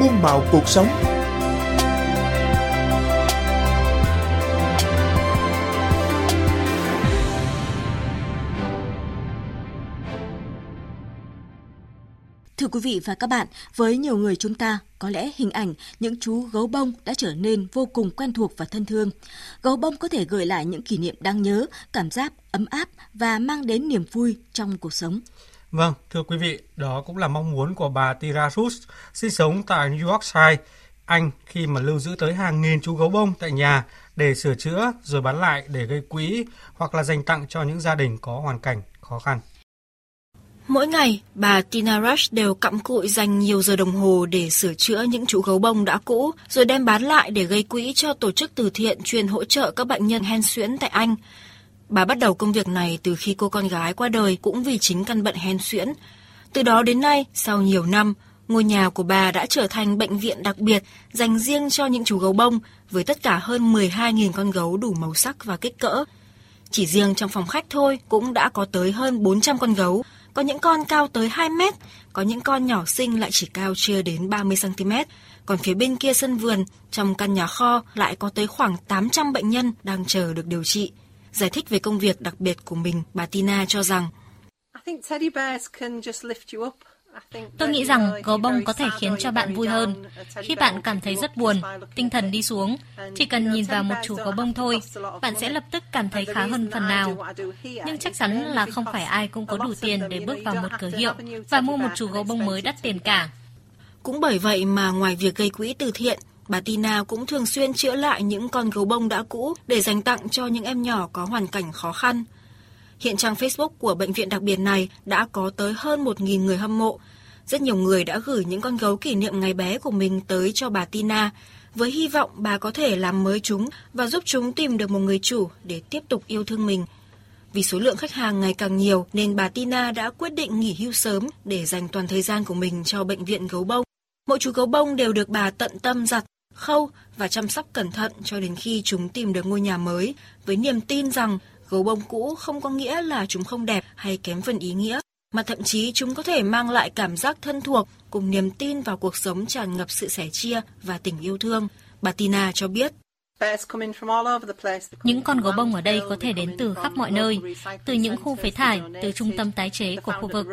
muôn màu cuộc sống. Thưa quý vị và các bạn, với nhiều người chúng ta, có lẽ hình ảnh những chú gấu bông đã trở nên vô cùng quen thuộc và thân thương. Gấu bông có thể gợi lại những kỷ niệm đáng nhớ, cảm giác ấm áp và mang đến niềm vui trong cuộc sống. Vâng, thưa quý vị, đó cũng là mong muốn của bà Tira Rus, sinh sống tại New Yorkshire, Anh khi mà lưu giữ tới hàng nghìn chú gấu bông tại nhà để sửa chữa rồi bán lại để gây quỹ hoặc là dành tặng cho những gia đình có hoàn cảnh khó khăn. Mỗi ngày, bà Tina Rush đều cặm cụi dành nhiều giờ đồng hồ để sửa chữa những chú gấu bông đã cũ, rồi đem bán lại để gây quỹ cho tổ chức từ thiện chuyên hỗ trợ các bệnh nhân hen suyễn tại Anh. Bà bắt đầu công việc này từ khi cô con gái qua đời cũng vì chính căn bệnh hen suyễn. Từ đó đến nay, sau nhiều năm, ngôi nhà của bà đã trở thành bệnh viện đặc biệt dành riêng cho những chú gấu bông với tất cả hơn 12.000 con gấu đủ màu sắc và kích cỡ. Chỉ riêng trong phòng khách thôi cũng đã có tới hơn 400 con gấu, có những con cao tới 2 mét, có những con nhỏ xinh lại chỉ cao chưa đến 30 cm. Còn phía bên kia sân vườn, trong căn nhà kho lại có tới khoảng 800 bệnh nhân đang chờ được điều trị. Giải thích về công việc đặc biệt của mình, bà Tina cho rằng Tôi nghĩ rằng gấu bông có thể khiến cho bạn vui hơn. Khi bạn cảm thấy rất buồn, tinh thần đi xuống, chỉ cần nhìn vào một chú gấu bông thôi, bạn sẽ lập tức cảm thấy khá hơn phần nào. Nhưng chắc chắn là không phải ai cũng có đủ tiền để bước vào một cửa hiệu và mua một chú gấu bông mới đắt tiền cả. Cũng bởi vậy mà ngoài việc gây quỹ từ thiện, bà Tina cũng thường xuyên chữa lại những con gấu bông đã cũ để dành tặng cho những em nhỏ có hoàn cảnh khó khăn. Hiện trang Facebook của bệnh viện đặc biệt này đã có tới hơn 1.000 người hâm mộ. Rất nhiều người đã gửi những con gấu kỷ niệm ngày bé của mình tới cho bà Tina, với hy vọng bà có thể làm mới chúng và giúp chúng tìm được một người chủ để tiếp tục yêu thương mình. Vì số lượng khách hàng ngày càng nhiều nên bà Tina đã quyết định nghỉ hưu sớm để dành toàn thời gian của mình cho bệnh viện gấu bông. Mỗi chú gấu bông đều được bà tận tâm giặt, khâu và chăm sóc cẩn thận cho đến khi chúng tìm được ngôi nhà mới với niềm tin rằng gấu bông cũ không có nghĩa là chúng không đẹp hay kém phần ý nghĩa, mà thậm chí chúng có thể mang lại cảm giác thân thuộc cùng niềm tin vào cuộc sống tràn ngập sự sẻ chia và tình yêu thương. Bà Tina cho biết. Những con gấu bông ở đây có thể đến từ khắp mọi nơi, từ những khu phế thải, từ trung tâm tái chế của khu vực.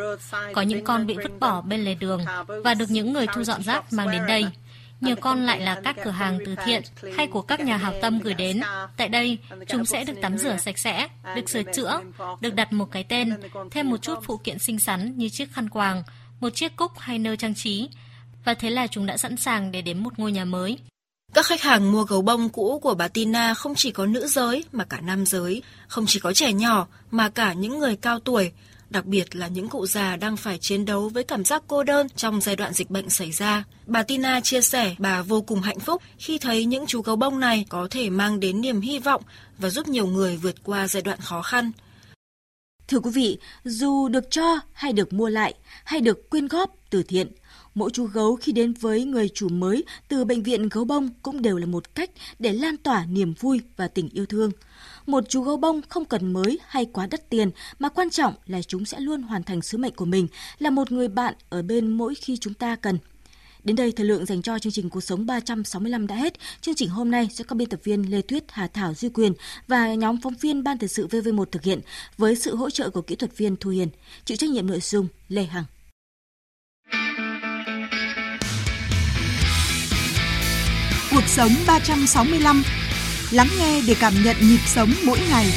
Có những con bị vứt bỏ bên lề đường và được những người thu dọn rác mang đến đây nhiều con lại là các cửa hàng từ thiện hay của các nhà hảo tâm gửi đến. Tại đây, chúng sẽ được tắm rửa sạch sẽ, được sửa chữa, được đặt một cái tên, thêm một chút phụ kiện xinh xắn như chiếc khăn quàng, một chiếc cúc hay nơ trang trí. Và thế là chúng đã sẵn sàng để đến một ngôi nhà mới. Các khách hàng mua gấu bông cũ của bà Tina không chỉ có nữ giới mà cả nam giới, không chỉ có trẻ nhỏ mà cả những người cao tuổi, đặc biệt là những cụ già đang phải chiến đấu với cảm giác cô đơn trong giai đoạn dịch bệnh xảy ra. Bà Tina chia sẻ, bà vô cùng hạnh phúc khi thấy những chú gấu bông này có thể mang đến niềm hy vọng và giúp nhiều người vượt qua giai đoạn khó khăn. Thưa quý vị, dù được cho hay được mua lại hay được quyên góp từ thiện, mỗi chú gấu khi đến với người chủ mới từ bệnh viện gấu bông cũng đều là một cách để lan tỏa niềm vui và tình yêu thương. Một chú gấu bông không cần mới hay quá đắt tiền, mà quan trọng là chúng sẽ luôn hoàn thành sứ mệnh của mình, là một người bạn ở bên mỗi khi chúng ta cần. Đến đây, thời lượng dành cho chương trình Cuộc sống 365 đã hết. Chương trình hôm nay sẽ có biên tập viên Lê Tuyết, Hà Thảo, Duy Quyền và nhóm phóng viên Ban Thời sự VV1 thực hiện với sự hỗ trợ của kỹ thuật viên Thu Hiền. Chịu trách nhiệm nội dung Lê Hằng. Cuộc sống 365 lắng nghe để cảm nhận nhịp sống mỗi ngày.